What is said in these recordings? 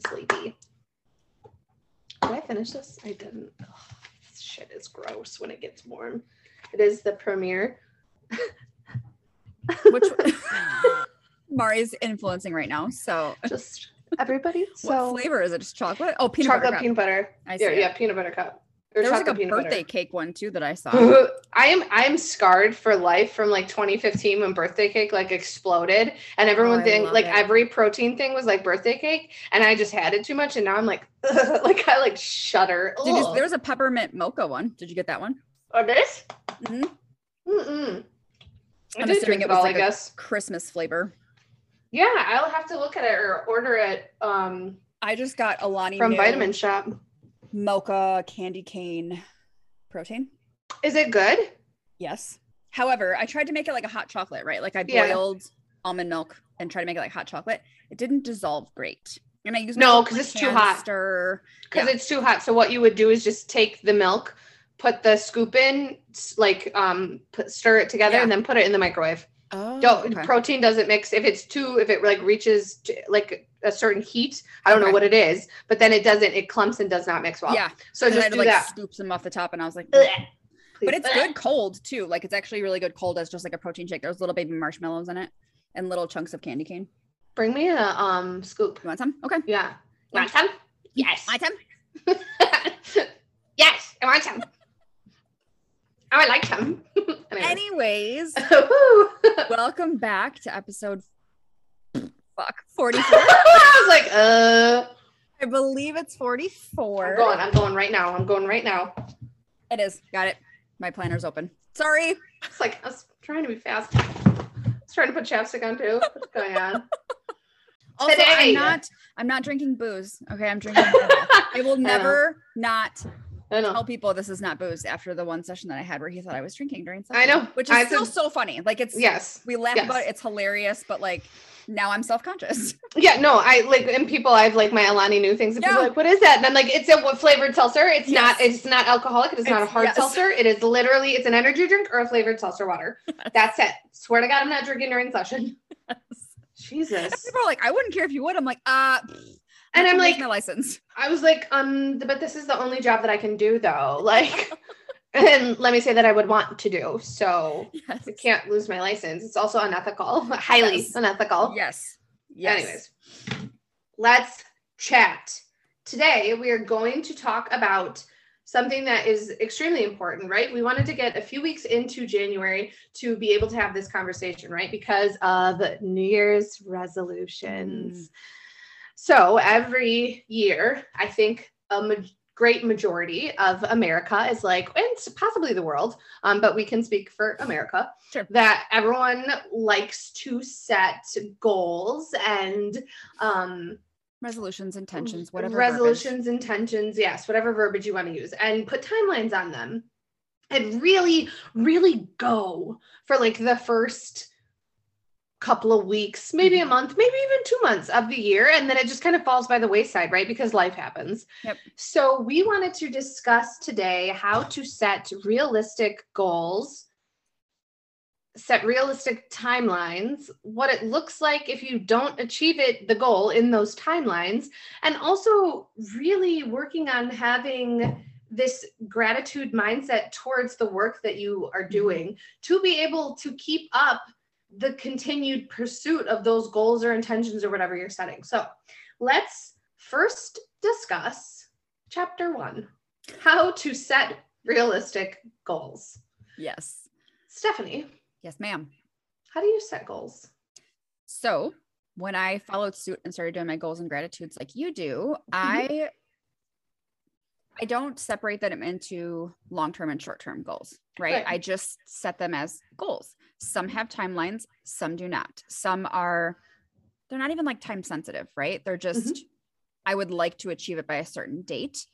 sleepy. Did I finish this? I didn't. Ugh, this shit is gross when it gets warm. It is the premiere. Which Mari's influencing right now. So just everybody. So what flavor is it? Just chocolate? Oh, peanut chocolate butter. peanut butter. I see yeah, yeah, peanut butter cup. Or there was like a birthday butter. cake one too that I saw. I am I am scarred for life from like 2015 when birthday cake like exploded and everyone oh, think like it. every protein thing was like birthday cake and I just had it too much and now I'm like like I like shudder. Did you, there was a peppermint mocha one. Did you get that one? Or this? Mm-hmm. Mm-mm. I I'm assuming it was all, like I guess Christmas flavor. Yeah, I'll have to look at it or order it. Um, I just got Alani from Vitamin Shoppe mocha candy cane protein. Is it good? Yes. However, I tried to make it like a hot chocolate, right? Like I boiled yeah. almond milk and tried to make it like hot chocolate. It didn't dissolve great. And I used no because it's too hot. Stir because yeah. it's too hot. So what you would do is just take the milk, put the scoop in, like um, put, stir it together, yeah. and then put it in the microwave. Oh, Don't, okay. protein doesn't mix. If it's too, if it like reaches to, like a certain heat, I don't okay. know what it is, but then it doesn't. It clumps and does not mix well. Yeah. So just to, do like, that. Scoops them off the top, and I was like, but it's good cold too. Like it's actually really good cold as just like a protein shake. There's little baby marshmallows in it and little chunks of candy cane. Bring me a um scoop. You want some? Okay. Yeah. You want some? Yes. Want some? yes, I want some. Oh, I like them. Anyways, welcome back to episode fuck 44. I was like, uh I believe it's 44. I'm going, I'm going right now. I'm going right now. It is. Got it. My planner's open. Sorry. It's like I was trying to be fast. I was trying to put chapstick on too. What's going on? Also, Today. I'm not I'm not drinking booze. Okay, I'm drinking. I will never not I know. tell people this is not booze after the one session that I had where he thought I was drinking during session. I know, which is I still so funny. Like it's yes, we laugh yes. about it. It's hilarious, but like now I'm self conscious. Yeah, no, I like and people I've like my Alani Nu things and yeah. people like, what is that? And I'm like, it's a what flavored seltzer. It's yes. not. It's not alcoholic. It is it's, not a hard yes. seltzer. It is literally it's an energy drink or a flavored seltzer water. That's it. Swear to God, I'm not drinking during session. Jesus. People are like, I wouldn't care if you would. I'm like, uh and I'm like, my license. I was like, um, but this is the only job that I can do though. Like, and let me say that I would want to do. So yes. I can't lose my license. It's also unethical, highly yes. unethical. Yes. Yes. Anyways, let's chat. Today we are going to talk about something that is extremely important, right? We wanted to get a few weeks into January to be able to have this conversation, right? Because of New Year's resolutions. Mm. So every year, I think a ma- great majority of America is like, and possibly the world, um, but we can speak for America, sure. that everyone likes to set goals and um, resolutions, intentions, whatever. Resolutions, verbiage. intentions, yes, whatever verbiage you want to use, and put timelines on them. And really, really go for like the first couple of weeks, maybe a mm-hmm. month, maybe even two months of the year. And then it just kind of falls by the wayside, right? Because life happens. Yep. So we wanted to discuss today how to set realistic goals, set realistic timelines, what it looks like if you don't achieve it, the goal in those timelines, and also really working on having this gratitude mindset towards the work that you are mm-hmm. doing to be able to keep up the continued pursuit of those goals or intentions or whatever you're setting. So let's first discuss chapter one how to set realistic goals. Yes. Stephanie. Yes, ma'am. How do you set goals? So, when I followed suit and started doing my goals and gratitudes like you do, mm-hmm. I I don't separate them into long-term and short-term goals, right? right? I just set them as goals. Some have timelines, some do not. Some are they're not even like time sensitive, right? They're just mm-hmm. I would like to achieve it by a certain date.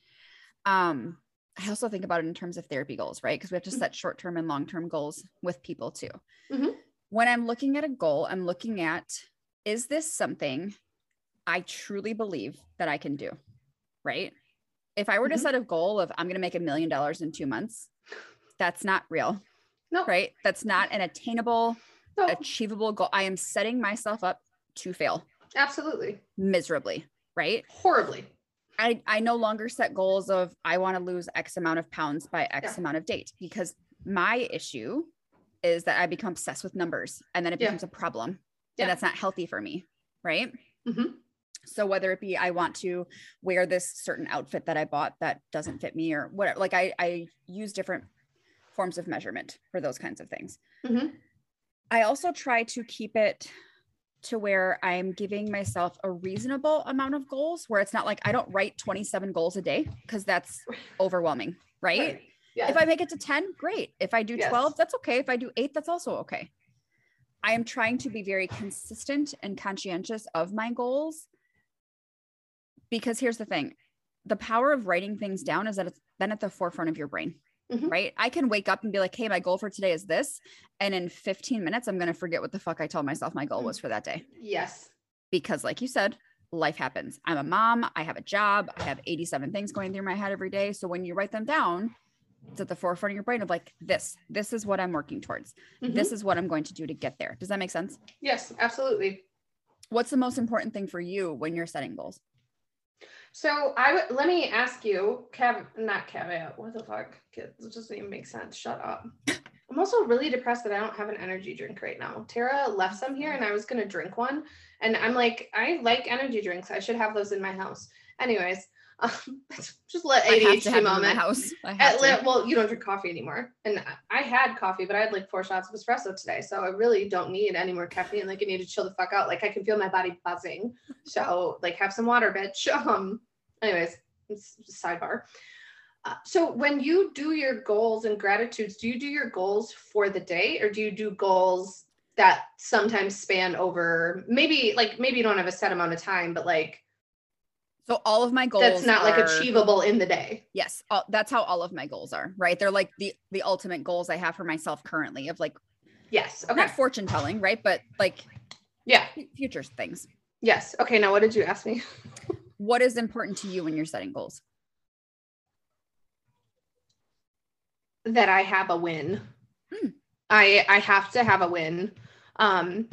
Um, I also think about it in terms of therapy goals, right? Because we have to Mhm. set short term and long term goals with people too. Mhm. When I'm looking at a goal, I'm looking at is this something I truly believe that I can do? Right. If I were to Mhm. set a goal of I'm going to make a million dollars in two months, that's not real, No, right? That's not an attainable, no, achievable goal. I am setting myself up to fail absolutely. miserably, right? Horribly. I, I no longer set goals of I want to lose X amount of pounds by X Yeah. amount of date because my issue is that I become obsessed with numbers and then it Yeah. becomes a problem. Yeah. And that's not healthy for me. Right. Mhm. So whether it be I want to wear this certain outfit that I bought that doesn't fit me or whatever, like I, I use different forms of measurement for those kinds of things. Mhm. I also try to keep it to where I'm giving myself a reasonable amount of goals where it's not like I don't write 27 goals a day because that's overwhelming, right? Yes. If I make it to 10, great. If I do Yes. 12, that's okay. If I do 8, that's also okay. I am trying to be very consistent and conscientious of my goals because here's the thing. The power of writing things down is that it's then at the forefront of your brain Mhm. right? I can wake up and be like, hey, my goal for today is this. And in 15 minutes, I'm going to forget what the fuck I told myself my goal was for that day. yes. Because, like you said, life happens. I'm a mom, I have a job, I have 87 things going through my head every day. So when you write them down, it's at the forefront of your brain of like, this, this is what I'm working towards. Mhm. This is what I'm going to do to get there. Does that make sense? Yes, absolutely. What's the most important thing for you when you're setting goals? So I would let me ask you, cav not caveat. What the fuck? kids? It doesn't even make sense. Shut up. I'm also really depressed that I don't have an energy drink right now. Tara left some here and I was gonna drink one. And I'm like, I like energy drinks. I should have those in my house. Anyways, um, just let I have to ADHD have them in my house. At to. well, you don't drink coffee anymore. And I- I had coffee, but I had like four shots of espresso today. So I really don't need any more caffeine. Like I need to chill the fuck out. Like I can feel my body buzzing. So like have some water, bitch. Um, anyways, sidebar. Uh, so when you do your goals and gratitudes, do you do your goals for the day or do you do goals that sometimes span over maybe like maybe you don't have a set amount of time, but like So all of my goals that's not like achievable in the day. Yes, all, that's how all of my goals are, right? They're like the the ultimate goals I have for myself currently of like Yes. Okay. not fortune telling, right? But like Yeah. future things. Yes. Okay. Now what did you ask me? What is important to you when you're setting goals? that I have a win. Hmm. I I have to have a win. Um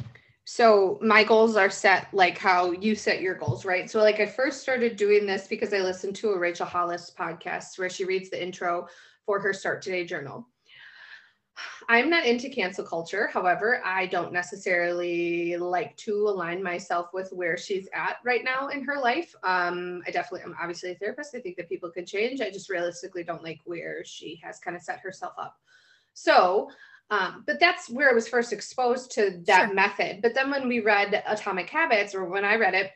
so my goals are set like how you set your goals, right? So like I first started doing this because I listened to a Rachel Hollis podcast where she reads the intro for her Start Today journal. I'm not into cancel culture. However, I don't necessarily like to align myself with where she's at right now in her life. Um, I definitely am obviously a therapist. I think that people can change. I just realistically don't like where she has kind of set herself up. So, um, but that's where I was first exposed to that Sure. method. But then when we read Atomic Habits, or when I read it,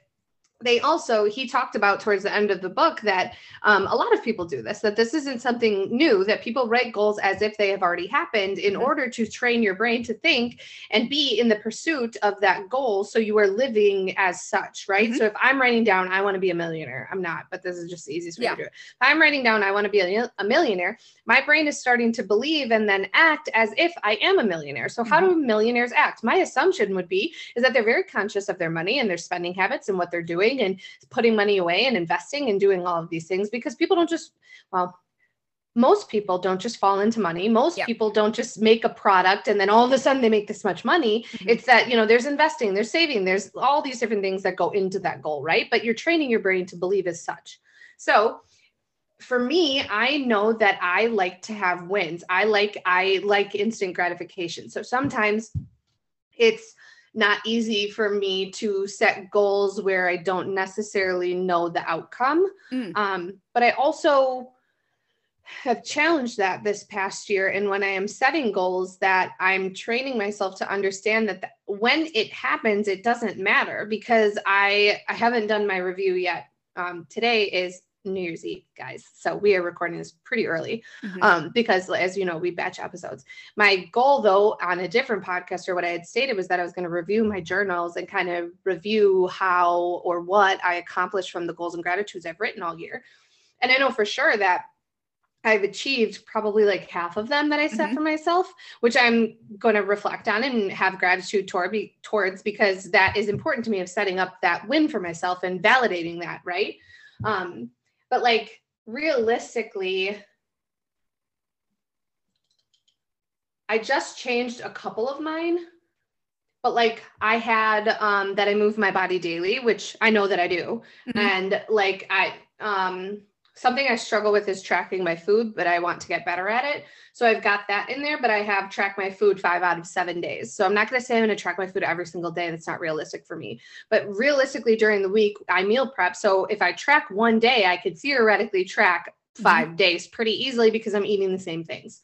they also he talked about towards the end of the book that um, a lot of people do this that this isn't something new that people write goals as if they have already happened in Mhm. order to train your brain to think and be in the pursuit of that goal so you are living as such right Mhm. so if i'm writing down i want to be a millionaire i'm not but this is just the easiest way Yeah. to do it if i'm writing down i want to be a, a millionaire my brain is starting to believe and then act as if i am a millionaire so how do millionaires act my assumption would be is that they're very conscious of their money and their spending habits and what they're doing and putting money away and investing and doing all of these things because people don't just well most people don't just fall into money. Most Yeah. people don't just make a product and then all of a sudden they make this much money. Mhm. it's that you know there's investing there's saving there's all these different things that go into that goal right? But you're training your brain to believe as such. So for me i know that i like to have wins. I like i like instant gratification. So sometimes it's not easy for me to set goals where i don't necessarily know the outcome. Mm. um, but i also have challenged that this past year. And when i am setting goals that i'm training myself to understand that th- when it happens it doesn't matter because i i haven't done my review yet. Um, today is New Year's Eve, guys. So we are recording this pretty early Mhm. um, because, as you know, we batch episodes. My goal, though, on a different podcast or what I had stated was that I was going to review my journals and kind of review how or what I accomplished from the goals and gratitudes I've written all year. And I know for sure that I've achieved probably like half of them that I set Mhm. for myself, which I'm going to reflect on and have gratitude toward be, towards because that is important to me of setting up that win for myself and validating that, right? Um, but like realistically, I just changed a couple of mine. But like I had um that I move my body daily, which I know that I do. Mhm. And like I um something I struggle with is tracking my food, but I want to get better at it. So I've got that in there, but I have tracked my food five out of seven days. So I'm not going to say I'm going to track my food every single day. That's not realistic for me. But realistically, during the week, I meal prep. So if I track one day, I could theoretically track 5 days pretty easily because I'm eating the same things.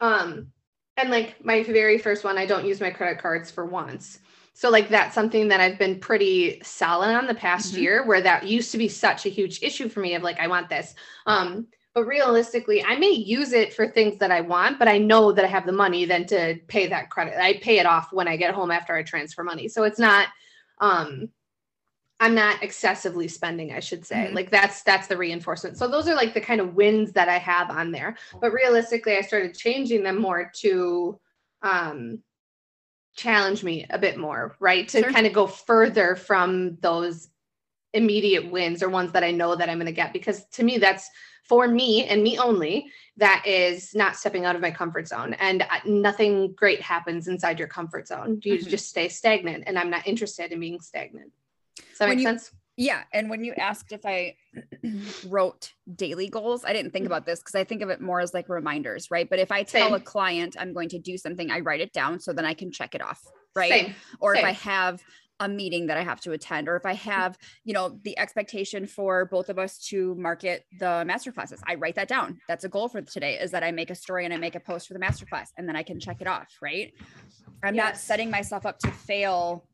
Um, and like my very first one, I don't use my credit cards for once. So like that's something that I've been pretty solid on the past Mhm. year where that used to be such a huge issue for me of like I want this. Um but realistically, I may use it for things that I want, but I know that I have the money then to pay that credit. I pay it off when I get home after I transfer money. So it's not um I'm not excessively spending, I should say. Mhm. Like that's that's the reinforcement. So those are like the kind of wins that I have on there. But realistically, I started changing them more to um challenge me a bit more, right? To Sure. kind of go further from those immediate wins or ones that I know that I'm going to get because to me that's for me and me only that is not stepping out of my comfort zone and nothing great happens inside your comfort zone. You Mhm. just stay stagnant and I'm not interested in being stagnant. Does that When make you- sense? Yeah. And when you asked if I wrote daily goals, I didn't think Mhm. about this because I think of it more as like reminders, right? But if I tell Same. a client I'm going to do something, I write it down so then I can check it off, right? Same. Or if. I have a meeting that I have to attend, or if I have, you know, the expectation for both of us to market the master classes, I write that down. That's a goal for today is that I make a story and I make a post for the master class and then I can check it off, right? I'm not setting myself up to fail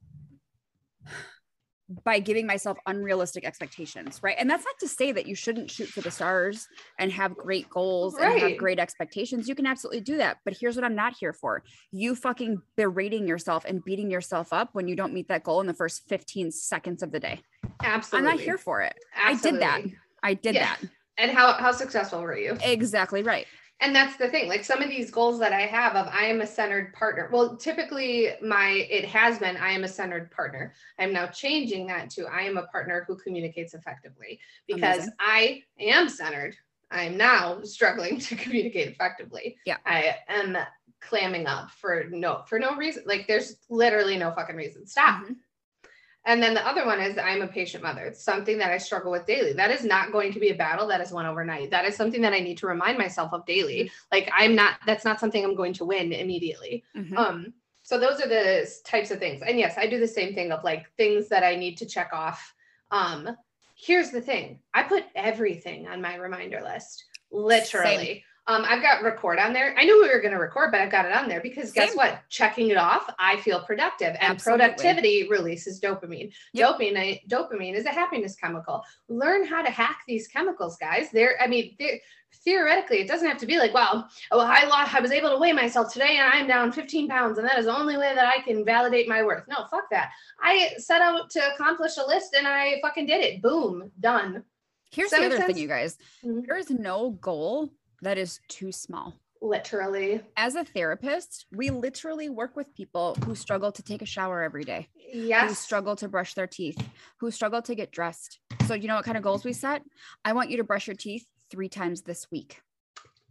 by giving myself unrealistic expectations, right? And that's not to say that you shouldn't shoot for the stars and have great goals and have great expectations. You can absolutely do that. But here's what I'm not here for. You fucking berating yourself and beating yourself up when you don't meet that goal in the first 15 seconds of the day. Absolutely. I'm not here for it. I did that. I did Yeah. that. And how how successful were you? Exactly right. And that's the thing like some of these goals that i have of i am a centered partner well typically my it has been i am a centered partner i'm now changing that to i am a partner who communicates effectively because Amazing. i am centered i am now struggling to communicate effectively Yeah. i am clamming up for no for no reason like there's literally no fucking reason stop Mhm. And then the other one is I'm a patient mother. It's something that I struggle with daily. That is not going to be a battle that is won overnight. That is something that I need to remind myself of daily. Like I'm not, that's not something I'm going to win immediately. Mhm. Um, so those are the types of things. And yes, I do the same thing of like things that I need to check off. Um, here's the thing. I put everything on my reminder list. Literally. Um, I've got record on there. I knew we were going to record, but I've got it on there because guess what? Checking it off, I feel productive, and Absolutely. productivity releases dopamine. Yep. Dopamine, dopamine is a happiness chemical. Learn how to hack these chemicals, guys. They're, I mean, they're, theoretically, it doesn't have to be like, wow, oh, I lost, I was able to weigh myself today, and I'm down 15 pounds, and that is the only way that I can validate my worth. No, fuck that. I set out to accomplish a list, and I fucking did it. Boom, done. Here's the other thing, you guys. Mhm. There is no goal that is too small. Literally, As a therapist, we literally work with people who struggle to take a shower every day, Yes. who struggle to brush their teeth, who struggle to get dressed. So, you know what kind of goals we set? I want you to brush your teeth three times this week.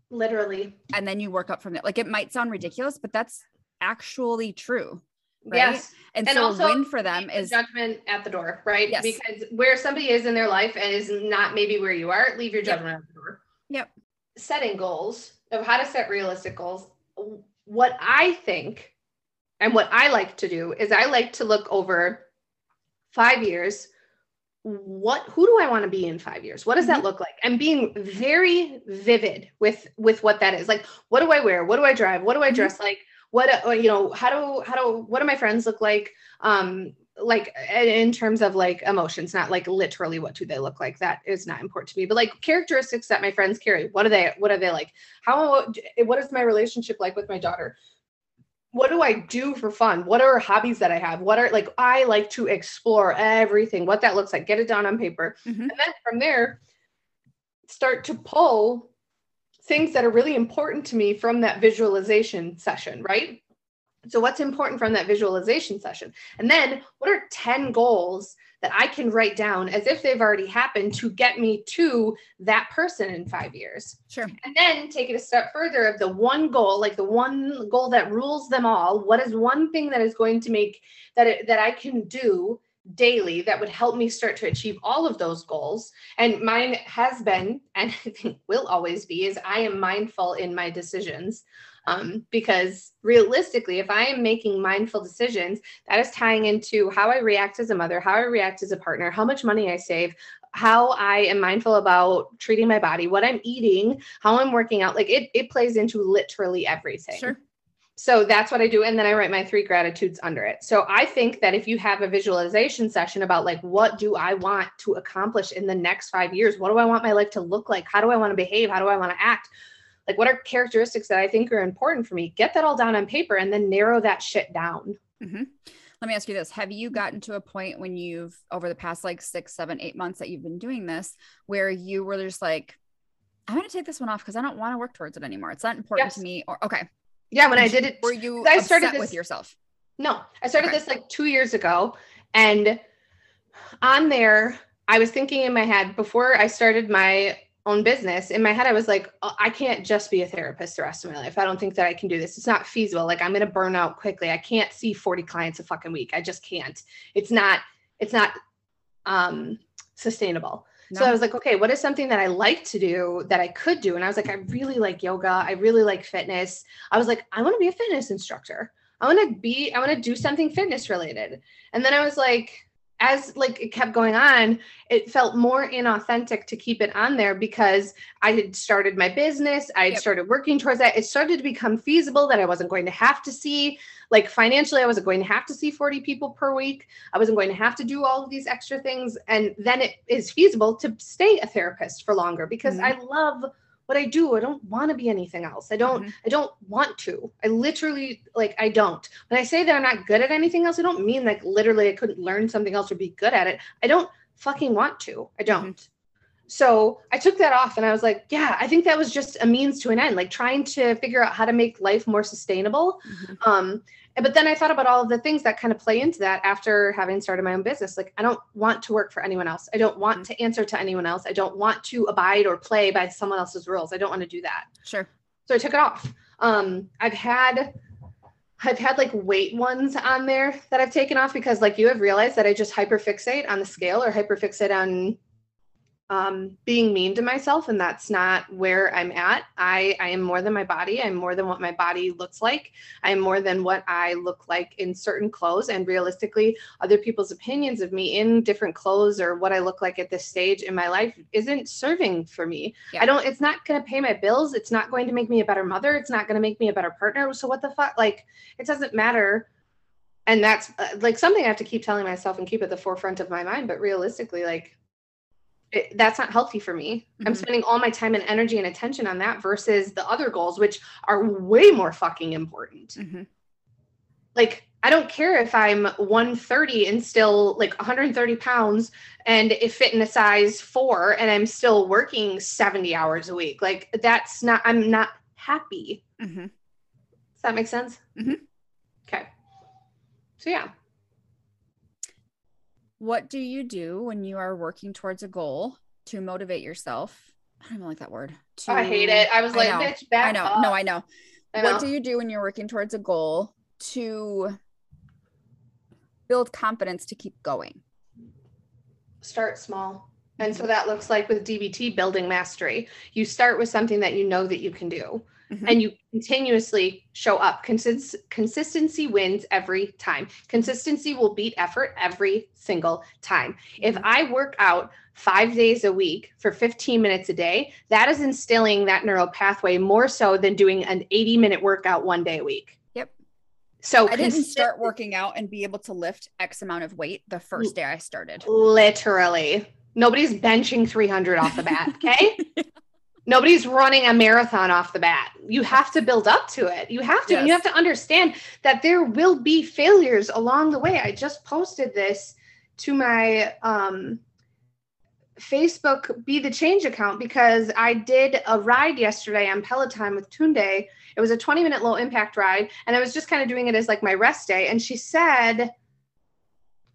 Literally, And then you work up from there. Like it might sound ridiculous, but that's actually true. Right? yes. And, And so also, a win for them is judgment at the door, right? Yes. Because where somebody is in their life and is not maybe where you are, leave your Yep. judgment at the door. Yep. Setting goals of how to set realistic goals. What I think and what I like to do is I like to look over five years. What who do I want to be in five years? What does that Mhm. look like? And being very vivid with with what that is. Like, what do I wear? What do I drive? What do I Mhm. dress like? What uh, you know? How do how do what do my friends look like? um like in terms of like emotions, not like literally what do they look like. That is not important to me. But like characteristics that my friends carry. What are they? What are they like? How? What is my relationship like with my daughter? What do I do for fun? What are hobbies that I have? What are like I like to explore everything. What that looks like. Get it down on paper, mm-hmm. and then from there, start to pull things that are really important to me from that visualization session. Right so, what's important from that visualization session? And then, what are 10 goals that I can write down as if they've already happened to get me to that person in five years? Sure. And then take it a step further of the one goal, like the one goal that rules them all. What is one thing that is going to make that it, that I can do daily that would help me start to achieve all of those goals and mine has been and i think will always be is i am mindful in my decisions um, because realistically, if I am making mindful decisions, that is tying into how I react as a mother, how I react as a partner, how much money I save, how I am mindful about treating my body, what I'm eating, how I'm working out. Like it, it plays into literally everything. Sure. So that's what I do. And then I write my three gratitudes under it. So I think that if you have a visualization session about like, what do I want to accomplish in the next five years? What do I want my life to look like? How do I want to behave? How do I want to act? Like what are characteristics that i think are important for me get that all down on paper and then narrow that shit down mm-hmm. let me ask you this have you gotten to a point when you've over the past like six seven eight months that you've been doing this where you were just like i'm going to take this one off because i don't want to work towards it anymore it's not important yes. to me or okay yeah when i did it were you i started this, with yourself no i started okay. this like two years ago and on there i was thinking in my head before i started my own business in my head i was like oh, i can't just be a therapist the rest of my life. I don't think that i can do this. It's not feasible. Like i'm going to burn out quickly. I can't see 40 clients a fucking week. I just can't. It's not it's not um sustainable. No. so i was like okay what is something that i like to do that i could do? And i was like i really like yoga. I really like fitness. I was like i want to be a fitness instructor. I want to be i want to do something fitness related. And then i was like as like it kept going on it felt more inauthentic to keep it on there because i had started my business i had yep. started working towards that it started to become feasible that i wasn't going to have to see like financially i wasn't going to have to see 40 people per week i wasn't going to have to do all of these extra things and then it is feasible to stay a therapist for longer because mm-hmm. i love what I do. I don't want to be anything else. I don't, mm-hmm. I don't want to. I literally like I don't. When I say that I'm not good at anything else, I don't mean like literally I couldn't learn something else or be good at it. I don't fucking want to. I mm-hmm. don't. Mm-hmm. So I took that off and I was like, yeah, I think that was just a means to an end, like trying to figure out how to make life more sustainable. Mm-hmm. Um, but then I thought about all of the things that kind of play into that after having started my own business. Like, I don't want to work for anyone else. I don't want mm-hmm. to answer to anyone else. I don't want to abide or play by someone else's rules. I don't want to do that. Sure. So I took it off. Um, I've had I've had like weight ones on there that I've taken off because like you have realized that I just hyperfixate on the scale or hyperfixate on um, being mean to myself and that's not where i'm at. I, I am more than my body. I'm more than what my body looks like. I'm more than what i look like in certain clothes. And realistically other people's opinions of me in different clothes or what i look like at this stage in my life isn't serving for me. Yeah. i don't it's not going to pay my bills. It's not going to make me a better mother. It's not going to make me a better partner. So what the fuck? Like it doesn't matter. And that's uh, like something i have to keep telling myself and keep at the forefront of my mind. But realistically like it, that's not healthy for me. Mm-hmm. I'm spending all my time and energy and attention on that versus the other goals, which are way more fucking important. Mm-hmm. Like, I don't care if I'm 130 and still like 130 pounds and if fit in a size four and I'm still working 70 hours a week. Like, that's not, I'm not happy. Mm-hmm. Does that make sense? Mm-hmm. Okay. So, yeah. What do you do when you are working towards a goal to motivate yourself? I don't even like that word. To, I hate it. I was like, I bitch, back I know. Up. No, I know. I know. What do you do when you're working towards a goal to build confidence to keep going? Start small. And so mm-hmm. that looks like with DBT building mastery. You start with something that you know that you can do mm-hmm. and you continuously show up. Consist- consistency wins every time. Consistency will beat effort every single time. Mm-hmm. If I work out five days a week for 15 minutes a day, that is instilling that neural pathway more so than doing an 80 minute workout one day a week. Yep. So I didn't consist- start working out and be able to lift X amount of weight the first day I started. literally. Nobody's benching 300 off the bat, okay? Nobody's running a marathon off the bat. You have to build up to it. You have to. And you have to understand that there will be failures along the way. I just posted this to my um, Facebook Be the Change account because I did a ride yesterday on Peloton with Tunde. It was a 20 minute low impact ride. And I was just kind of doing it as like my rest day. And she said,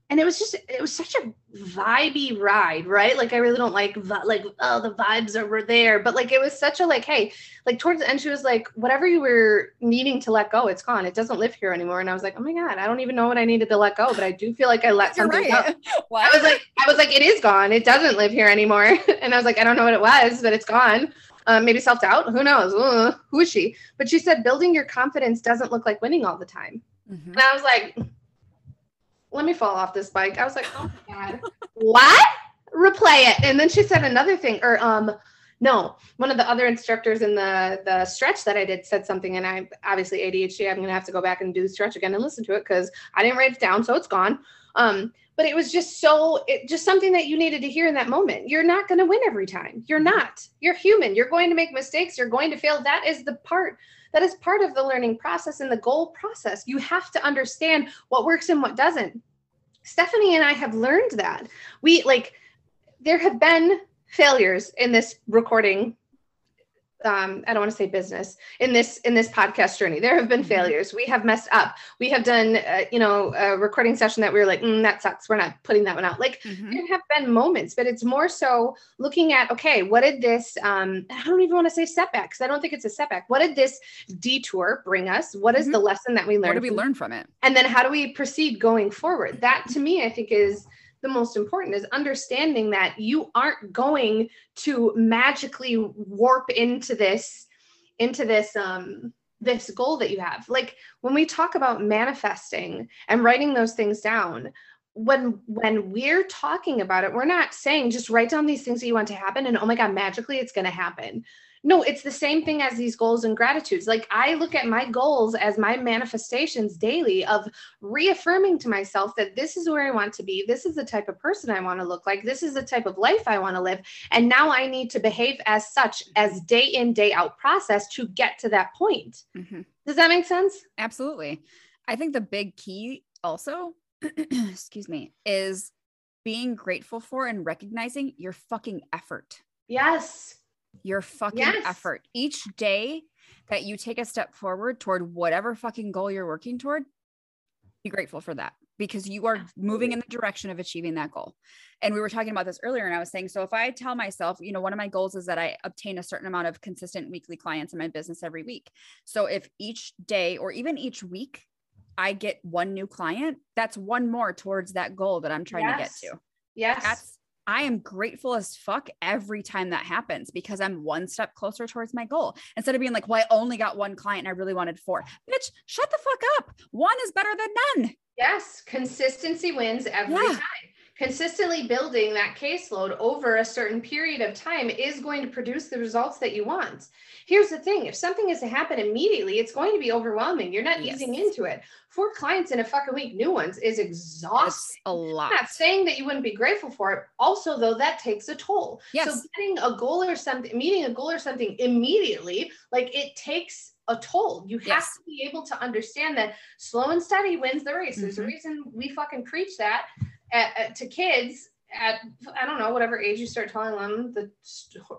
and it was just it was such a vibey ride right like i really don't like like oh the vibes were there but like it was such a like hey like towards the end she was like whatever you were needing to let go it's gone it doesn't live here anymore and i was like oh my god i don't even know what i needed to let go but i do feel like i let You're something go right. What? I was like, I was like, it is gone. It doesn't live here anymore. And I was like, I don't know what it was, but it's gone. Um, maybe self doubt. Who knows? Ugh, who is she? But she said, building your confidence doesn't look like winning all the time. Mhm. And I was like, let me fall off this bike. I was like, oh my God. what? Replay it. And then she said another thing, or um, no, one of the other instructors in the the stretch that I did said something, and I obviously ADHD. I'm gonna have to go back and do the stretch again and listen to it because I didn't write it down, so it's gone. Um, but it was just so it just something that you needed to hear in that moment. You're not gonna win every time. You're not. You're human. You're going to make mistakes. You're going to fail. That is the part that is part of the learning process and the goal process. You have to understand what works and what doesn't. Stephanie and I have learned that. We like there have been failures in this recording um, I don't want to say business in this in this podcast journey. There have been Mhm. failures. We have messed up. We have done, uh, you know, a recording session that we were like, mm, that sucks. We're not putting that one out. Like Mhm. there have been moments, but it's more so looking at okay, what did this? Um, I don't even want to say setback because I don't think it's a setback. What did this detour bring us? What is Mhm. the lesson that we learned? What did we learn from it? and then how do we proceed going forward that to me i think is the most important is understanding that you aren't going to magically warp into this into this um this goal that you have. Like when we talk about manifesting and writing those things down when when we're talking about it we're not saying just write down these things that you want to happen and oh my god magically it's going to happen no, it's the same thing as these goals and gratitudes. Like I look at my goals as my manifestations daily of reaffirming to myself that this is where I want to be. This is the type of person I want to look like. This is the type of life I want to live. And now I need to behave as such as day in, day out process to get to that point. Mhm. Does that make sense? Absolutely. I think the big key also, excuse me, is being grateful for and recognizing your fucking effort. Yes. Your fucking Yes. effort. Each day that you take a step forward toward whatever fucking goal you're working toward, be grateful for that because you are moving in the direction of achieving that goal. And we were talking about this earlier, and I was saying, so if I tell myself, you know, one of my goals is that I obtain a certain amount of consistent weekly clients in my business every week. So if each day or even each week I get one new client, that's one more towards that goal that I'm trying to get to. Yes. That's I am grateful as fuck every time that happens because I'm one step closer towards my goal. Instead of being like, well, I only got one client and I really wanted four. Bitch, shut the fuck up. One is better than none. Yes, consistency wins every Yeah. time. Consistently building that caseload over a certain period of time is going to produce the results that you want. Here's the thing if something is to happen immediately, it's going to be overwhelming. You're not easing into it. Four clients in a fucking week, new ones, is exhausting. It's a lot. I'm not saying that you wouldn't be grateful for it. Also, though, that takes a toll. Yes. So getting a goal or something, meeting a goal or something immediately, like it takes a toll. You have Yes. to be able to understand that slow and steady wins the race. There's a Mhm. reason we fucking preach that at, at- to kids at I don't know whatever age you start telling them the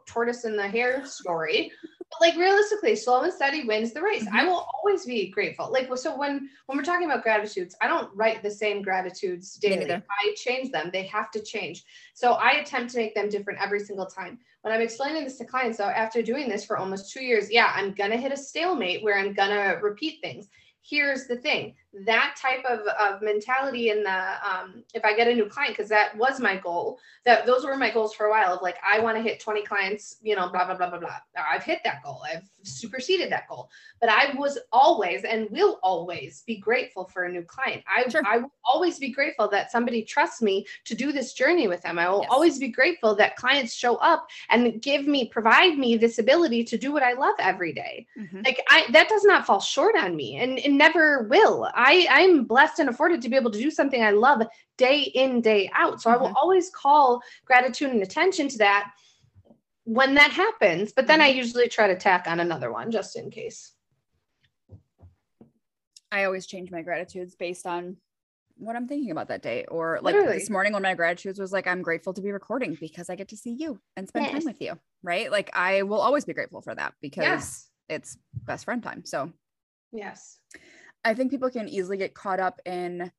tortoise and the hare story. But like realistically, slow and steady wins the race. I Mhm. will always be grateful. Like so when when we're talking about gratitudes, I don't write the same gratitudes daily. I change them. They have to change. So I attempt to make them different every single time. When I'm explaining this to clients, though, after doing this for almost two years, yeah, I'm gonna hit a stalemate where I'm gonna repeat things. Here's the thing: that type of, of mentality in the um, if I get a new client, because that was my goal. That those were my goals for a while. Of like, I want to hit 20 clients. You know, blah blah blah blah blah. I've hit that goal. I've superseded that goal. But I was always and will always be grateful for a new client. I Sure. I will always be grateful that somebody trusts me to do this journey with them. I will Yes. always be grateful that clients show up and give me, provide me this ability to do what I love every day. Mhm. Like I that does not fall short on me and it never will. I I'm blessed and afforded to be able to do something I love day in day out. So mm-hmm. I will mm-hmm. always call gratitude and attention to that when that happens. But then mm-hmm. I usually try to tack on another one just in case. I always change my gratitudes based on what I'm thinking about that day. Or like Literally. this morning, one of my gratitudes was like, I'm grateful to be recording because I get to see you and spend yes. time with you. Right. Like I will always be grateful for that because yes. it's best friend time. So, yes. I think people can easily get caught up in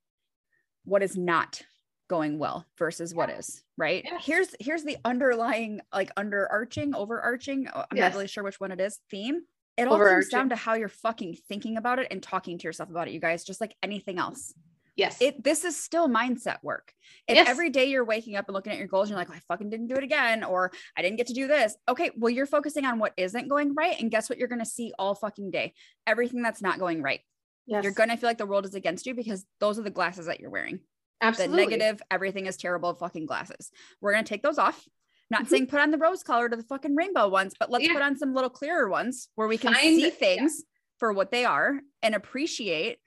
what is not going well versus what is right yes. here's here's the underlying like underarching overarching uh, i'm yes. not really sure which one it is theme it all comes down to how you're fucking thinking about it and talking to yourself about it you guys just like anything else Yes. It this is still mindset work. If yes. every day you're waking up and looking at your goals, and you're like, I fucking didn't do it again, or I didn't get to do this. Okay, well, you're focusing on what isn't going right. And guess what you're gonna see all fucking day? Everything that's not going right. Yes. You're gonna feel like the world is against you because those are the glasses that you're wearing. Absolutely. The negative, everything is terrible fucking glasses. We're gonna take those off. Not mm-hmm. saying put on the rose color to the fucking rainbow ones, but let's yeah. put on some little clearer ones where we can Find, see things yeah. for what they are and appreciate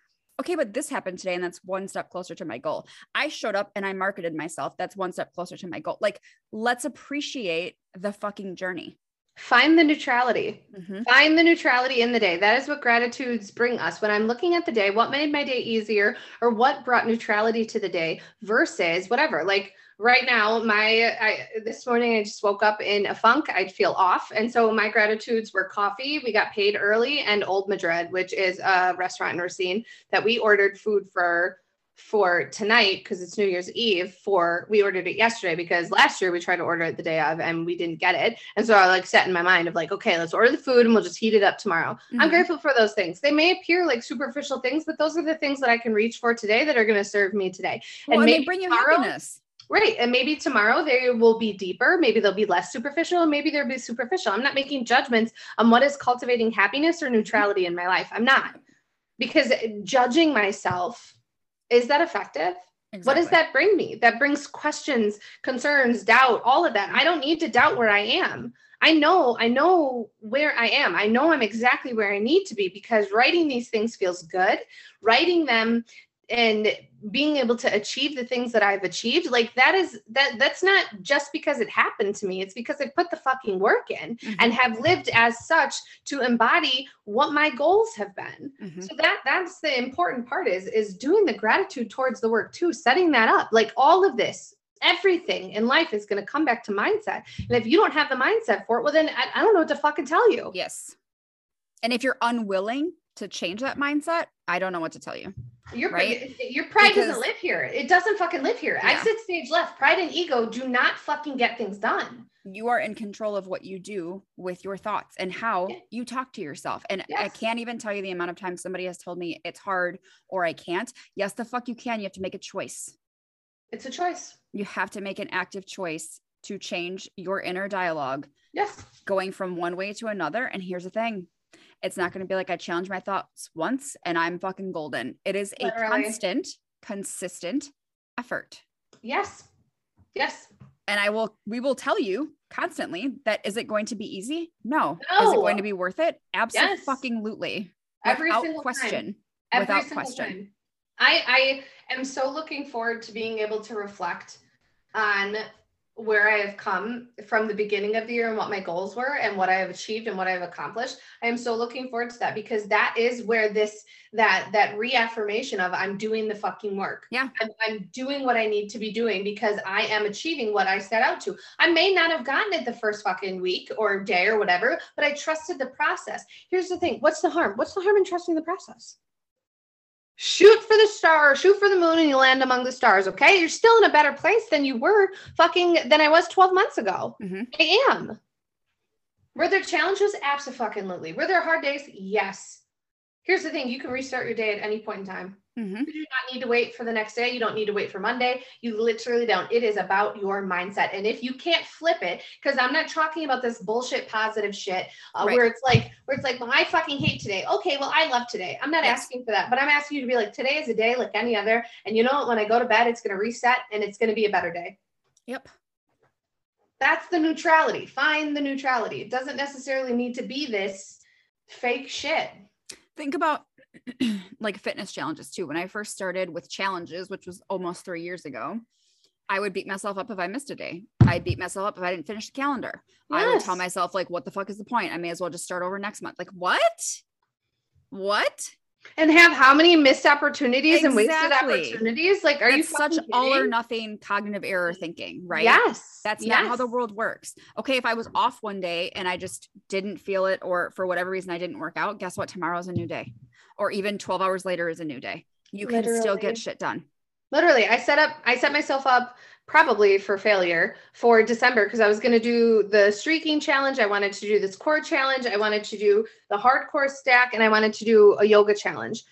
okay, but this happened today and that's one step closer to my goal. I showed up and I marketed myself. That's one step closer to my goal. Like, let's appreciate the fucking journey. Find the neutrality. Mm-hmm. Find the neutrality in the day. That is what gratitudes bring us. When I'm looking at the day, what made my day easier or what brought neutrality to the day versus whatever. Like, right now my I, this morning i just woke up in a funk i'd feel off and so my gratitudes were coffee we got paid early and old madrid which is a restaurant in racine that we ordered food for for tonight because it's new year's eve for we ordered it yesterday because last year we tried to order it the day of and we didn't get it and so i like set in my mind of like okay let's order the food and we'll just heat it up tomorrow mm-hmm. i'm grateful for those things they may appear like superficial things but those are the things that i can reach for today that are going to serve me today well, and, and they bring you tomorrow, happiness Right. And maybe tomorrow they will be deeper. Maybe they'll be less superficial. Maybe they'll be superficial. I'm not making judgments on what is cultivating happiness or neutrality in my life. I'm not. Because judging myself, is that effective? Exactly. What does that bring me? That brings questions, concerns, doubt, all of that. I don't need to doubt where I am. I know, I know where I am. I know I'm exactly where I need to be because writing these things feels good. Writing them and being able to achieve the things that I've achieved, like that is that that's not just because it happened to me. It's because I put the fucking work in mm-hmm. and have lived as such to embody what my goals have been. Mm-hmm. So that that's the important part is is doing the gratitude towards the work too, setting that up. Like all of this, everything in life is going to come back to mindset. And if you don't have the mindset for it, well then I, I don't know what to fucking tell you. Yes. And if you're unwilling to change that mindset, I don't know what to tell you. Your right? your pride because, doesn't live here. It doesn't fucking live here. Yeah. Exit stage left. Pride and ego do not fucking get things done. You are in control of what you do with your thoughts and how yeah. you talk to yourself. And yes. I can't even tell you the amount of times somebody has told me it's hard or I can't. Yes, the fuck you can. You have to make a choice. It's a choice. You have to make an active choice to change your inner dialogue. Yes. Going from one way to another. And here's the thing it's not going to be like I challenge my thoughts once and I'm fucking golden. It is Literally. a constant, consistent effort. Yes. Yes. And I will, we will tell you constantly that is it going to be easy? No. no. Is it going to be worth it? Absolutely. Yes. Every without single question. Time. Every without question. Time. I, I am so looking forward to being able to reflect on where I have come from the beginning of the year and what my goals were and what I have achieved and what I have accomplished. I am so looking forward to that because that is where this that that reaffirmation of I'm doing the fucking work. Yeah. I'm, I'm doing what I need to be doing because I am achieving what I set out to. I may not have gotten it the first fucking week or day or whatever, but I trusted the process. Here's the thing. What's the harm? What's the harm in trusting the process? Shoot for the star, shoot for the moon, and you land among the stars. Okay. You're still in a better place than you were fucking than I was 12 months ago. Mm-hmm. I am. Were there challenges? Absolutely. Were there hard days? Yes. Here's the thing you can restart your day at any point in time. Mm-hmm. You do not need to wait for the next day. You don't need to wait for Monday. You literally don't. It is about your mindset. And if you can't flip it, because I'm not talking about this bullshit positive shit uh, right. where it's like, where it's like, well, I fucking hate today. Okay, well, I love today. I'm not yes. asking for that, but I'm asking you to be like, today is a day like any other. And you know what? When I go to bed, it's going to reset and it's going to be a better day. Yep. That's the neutrality. Find the neutrality. It doesn't necessarily need to be this fake shit. Think about like fitness challenges too. When I first started with challenges, which was almost three years ago, I would beat myself up if I missed a day. I'd beat myself up if I didn't finish the calendar. Yes. I would tell myself, like, what the fuck is the point? I may as well just start over next month. Like, what? What? And have how many missed opportunities exactly. and wasted opportunities? Like, are That's you such kidding? all or nothing cognitive error thinking, right? Yes. That's yes. not how the world works. Okay, if I was off one day and I just didn't feel it, or for whatever reason I didn't work out, guess what? Tomorrow's a new day, or even 12 hours later is a new day. You can Literally. still get shit done. Literally, I set up, I set myself up probably for failure for December because I was going to do the streaking challenge. I wanted to do this core challenge. I wanted to do the hardcore stack and I wanted to do a yoga challenge.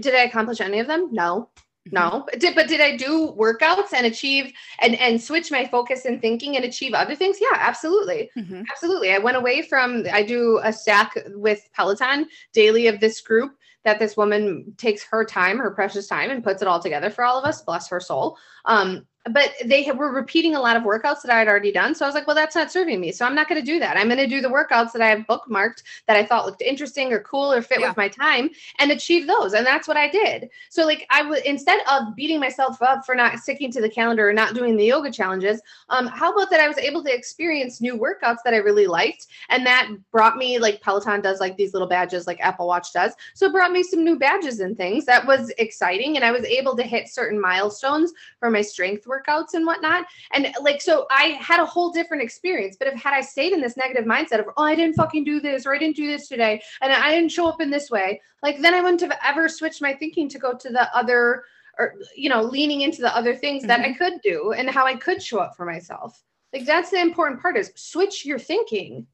Did I accomplish any of them? No. Mm-hmm. No. Did, but did I do workouts and achieve and and switch my focus and thinking and achieve other things? Yeah, absolutely. Mm-hmm. Absolutely. I went away from I do a stack with Peloton daily of this group that this woman takes her time, her precious time, and puts it all together for all of us. Bless her soul. Um, but they were repeating a lot of workouts that I had already done. So I was like, well, that's not serving me. So I'm not going to do that. I'm going to do the workouts that I have bookmarked that I thought looked interesting or cool or fit yeah. with my time and achieve those. And that's what I did. So like I would instead of beating myself up for not sticking to the calendar or not doing the yoga challenges, um, how about that I was able to experience new workouts that I really liked. And that brought me like Peloton does like these little badges like Apple Watch does. So it brought me some new badges and things that was exciting. And I was able to hit certain milestones for my strength workouts and whatnot. And like, so I had a whole different experience. But if had I stayed in this negative mindset of, oh, I didn't fucking do this or I didn't do this today and I didn't show up in this way, like then I wouldn't have ever switched my thinking to go to the other or, you know, leaning into the other things mm-hmm. that I mm-hmm. could do and how I could show up for myself. Like that's the important part is switch your thinking.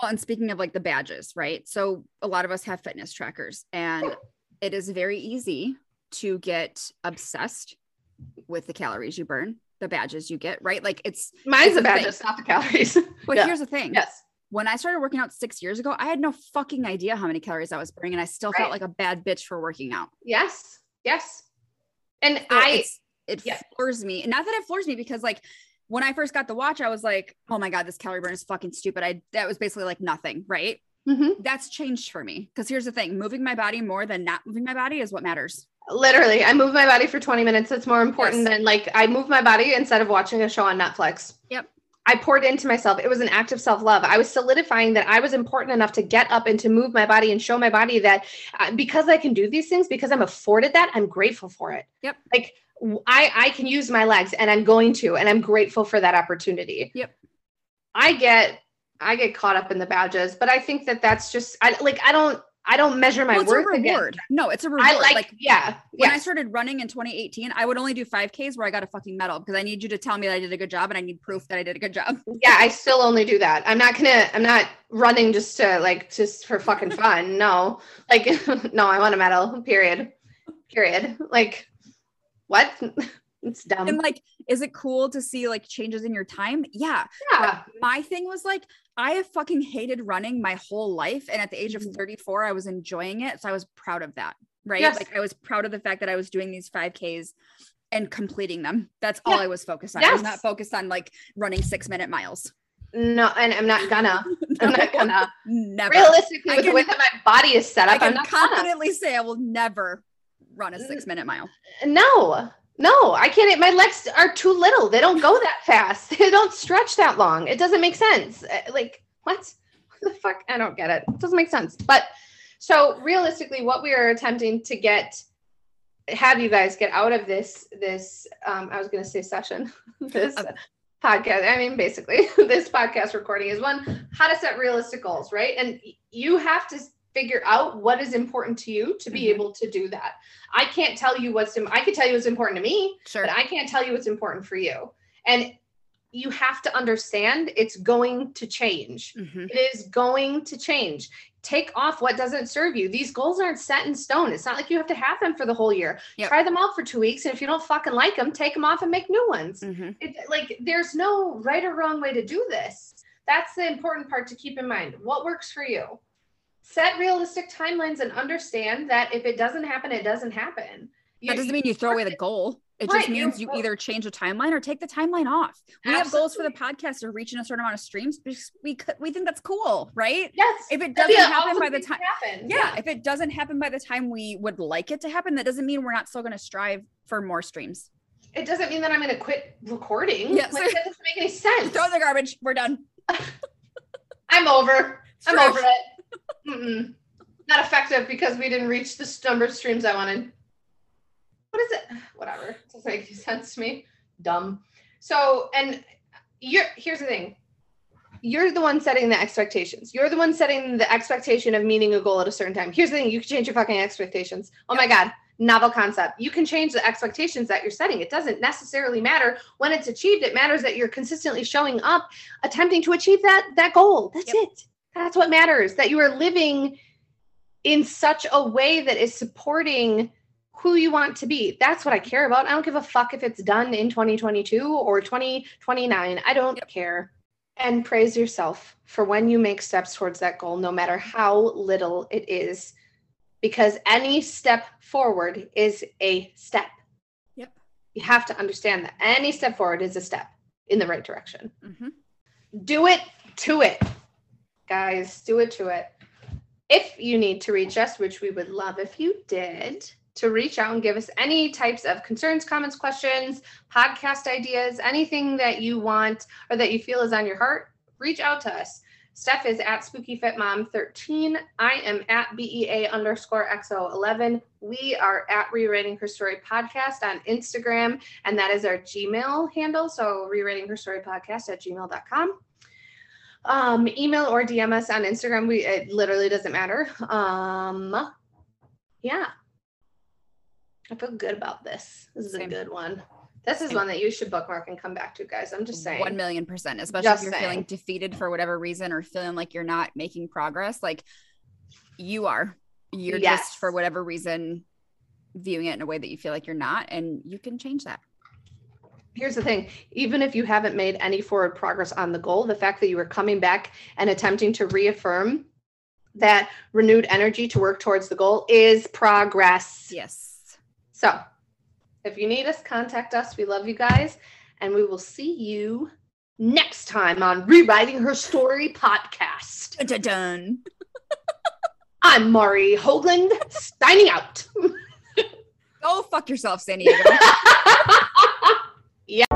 Well, and speaking of like the badges, right? So a lot of us have fitness trackers and it is very easy to get obsessed with the calories you burn, the badges you get, right? Like it's mine's the badges, not the calories. But yeah. here's the thing. Yes. When I started working out six years ago, I had no fucking idea how many calories I was burning, and I still right. felt like a bad bitch for working out. Yes. Yes. And so I it yeah. floors me. Not that it floors me because like when I first got the watch, I was like, oh my God, this calorie burn is fucking stupid. I that was basically like nothing, right? Mm-hmm. That's changed for me. Because here's the thing moving my body more than not moving my body is what matters. Literally, I move my body for 20 minutes. It's more important yes. than like I move my body instead of watching a show on Netflix. Yep. I poured into myself. It was an act of self love. I was solidifying that I was important enough to get up and to move my body and show my body that uh, because I can do these things, because I'm afforded that, I'm grateful for it. Yep. Like I I can use my legs and I'm going to, and I'm grateful for that opportunity. Yep. I get I get caught up in the badges, but I think that that's just I like I don't I don't measure my well, worth. a reward. Against. No, it's a reward. I like, like yeah. When I started running in 2018, I would only do 5Ks where I got a fucking medal because I need you to tell me that I did a good job and I need proof that I did a good job. Yeah, I still only do that. I'm not gonna I'm not running just to like just for fucking fun. No. Like no, I want a medal, period. Period. Like what? It's dumb. And like, is it cool to see like changes in your time? Yeah. Yeah. My thing was like, I have fucking hated running my whole life. And at the age of mm-hmm. 34, I was enjoying it. So I was proud of that. Right. Yes. Like I was proud of the fact that I was doing these 5Ks and completing them. That's all I was focused on. Yes. I was not focused on like running six minute miles. No, and I'm not gonna. no, I'm not gonna. Never. Realistically, with can, the way that my body is set up, I can confidently gonna. say I will never run a six minute mile. No, no, I can't. My legs are too little. They don't go that fast. They don't stretch that long. It doesn't make sense. Uh, like, what? what the fuck? I don't get it. It doesn't make sense. But so realistically, what we are attempting to get have you guys get out of this this um I was gonna say session, this podcast. I mean, basically, this podcast recording is one how to set realistic goals, right? And you have to figure out what is important to you to be mm-hmm. able to do that. I can't tell you what's I can tell you what's important to me, sure. but I can't tell you what's important for you. And you have to understand it's going to change. Mm-hmm. It is going to change. Take off what doesn't serve you. These goals aren't set in stone. It's not like you have to have them for the whole year. Yep. Try them out for two weeks. And if you don't fucking like them, take them off and make new ones. Mm-hmm. It, like there's no right or wrong way to do this. That's the important part to keep in mind. What works for you? Set realistic timelines and understand that if it doesn't happen, it doesn't happen. You, that doesn't mean you throw away the goal. It Right, just means you're- either change the timeline or take the timeline off. We have goals for the podcast of reaching a certain amount of streams because we could, we think that's cool, right? Yes. If it doesn't happen by the time, happen. yeah, if it doesn't happen by the time we would like it to happen, that doesn't mean we're not still going to strive for more streams. It doesn't mean that I'm going to quit recording. Yes. Like, that doesn't make any sense. Throw the garbage. We're done. I'm over. I'm over it. Not effective because we didn't reach the number of streams I wanted. What is it? Whatever. It doesn't make sense to me. Dumb. So, and you're here's the thing. You're the one setting the expectations. You're the one setting the expectation of meeting a goal at a certain time. Here's the thing: you can change your fucking expectations. Oh my god, novel concept. You can change the expectations that you're setting. It doesn't necessarily matter when it's achieved. It matters that you're consistently showing up, attempting to achieve that that goal. That's Yep. it. That's what matters. That you are living in such a way that is supporting who you want to be. That's what I care about. I don't give a fuck if it's done in 2022 or 2029. I don't Yep. care. And praise yourself for when you make steps towards that goal, no matter how little it is, because any step forward is a step. Yep. You have to understand that any step forward is a step in the right direction. hmm Do it to it, guys. Do it to it. If you need to reach us, which we would love if you did, to reach out and give us any types of concerns, comments, questions, podcast ideas, anything that you want or that you feel is on your heart, reach out to us. Steph is at SpookyFitMom13. I am at BEA underscore XO11. We are at Rewriting Her Story Podcast on Instagram, and that is our Gmail handle. So, Rewriting Her Story Podcast at gmail.com. Um, email or DM us on Instagram. We it literally doesn't matter. Um, yeah. I feel good about this. This is a good one. This is Same. one that you should bookmark and come back to, guys. I'm just saying. One million percent, especially Just if you're feeling defeated for whatever reason or feeling like you're not making progress. Like you are. You're Yes. just for whatever reason viewing it in a way that you feel like you're not, and you can change that. Here's the thing even if you haven't made any forward progress on the goal the fact that you are coming back and attempting to reaffirm that renewed energy to work towards the goal is progress Yes. so if you need us contact us we love you guys and we will see you next time on rewriting her story podcast Dun, dun, dun. i'm mari hoagland signing out Go fuck yourself, San Diego. Yeah.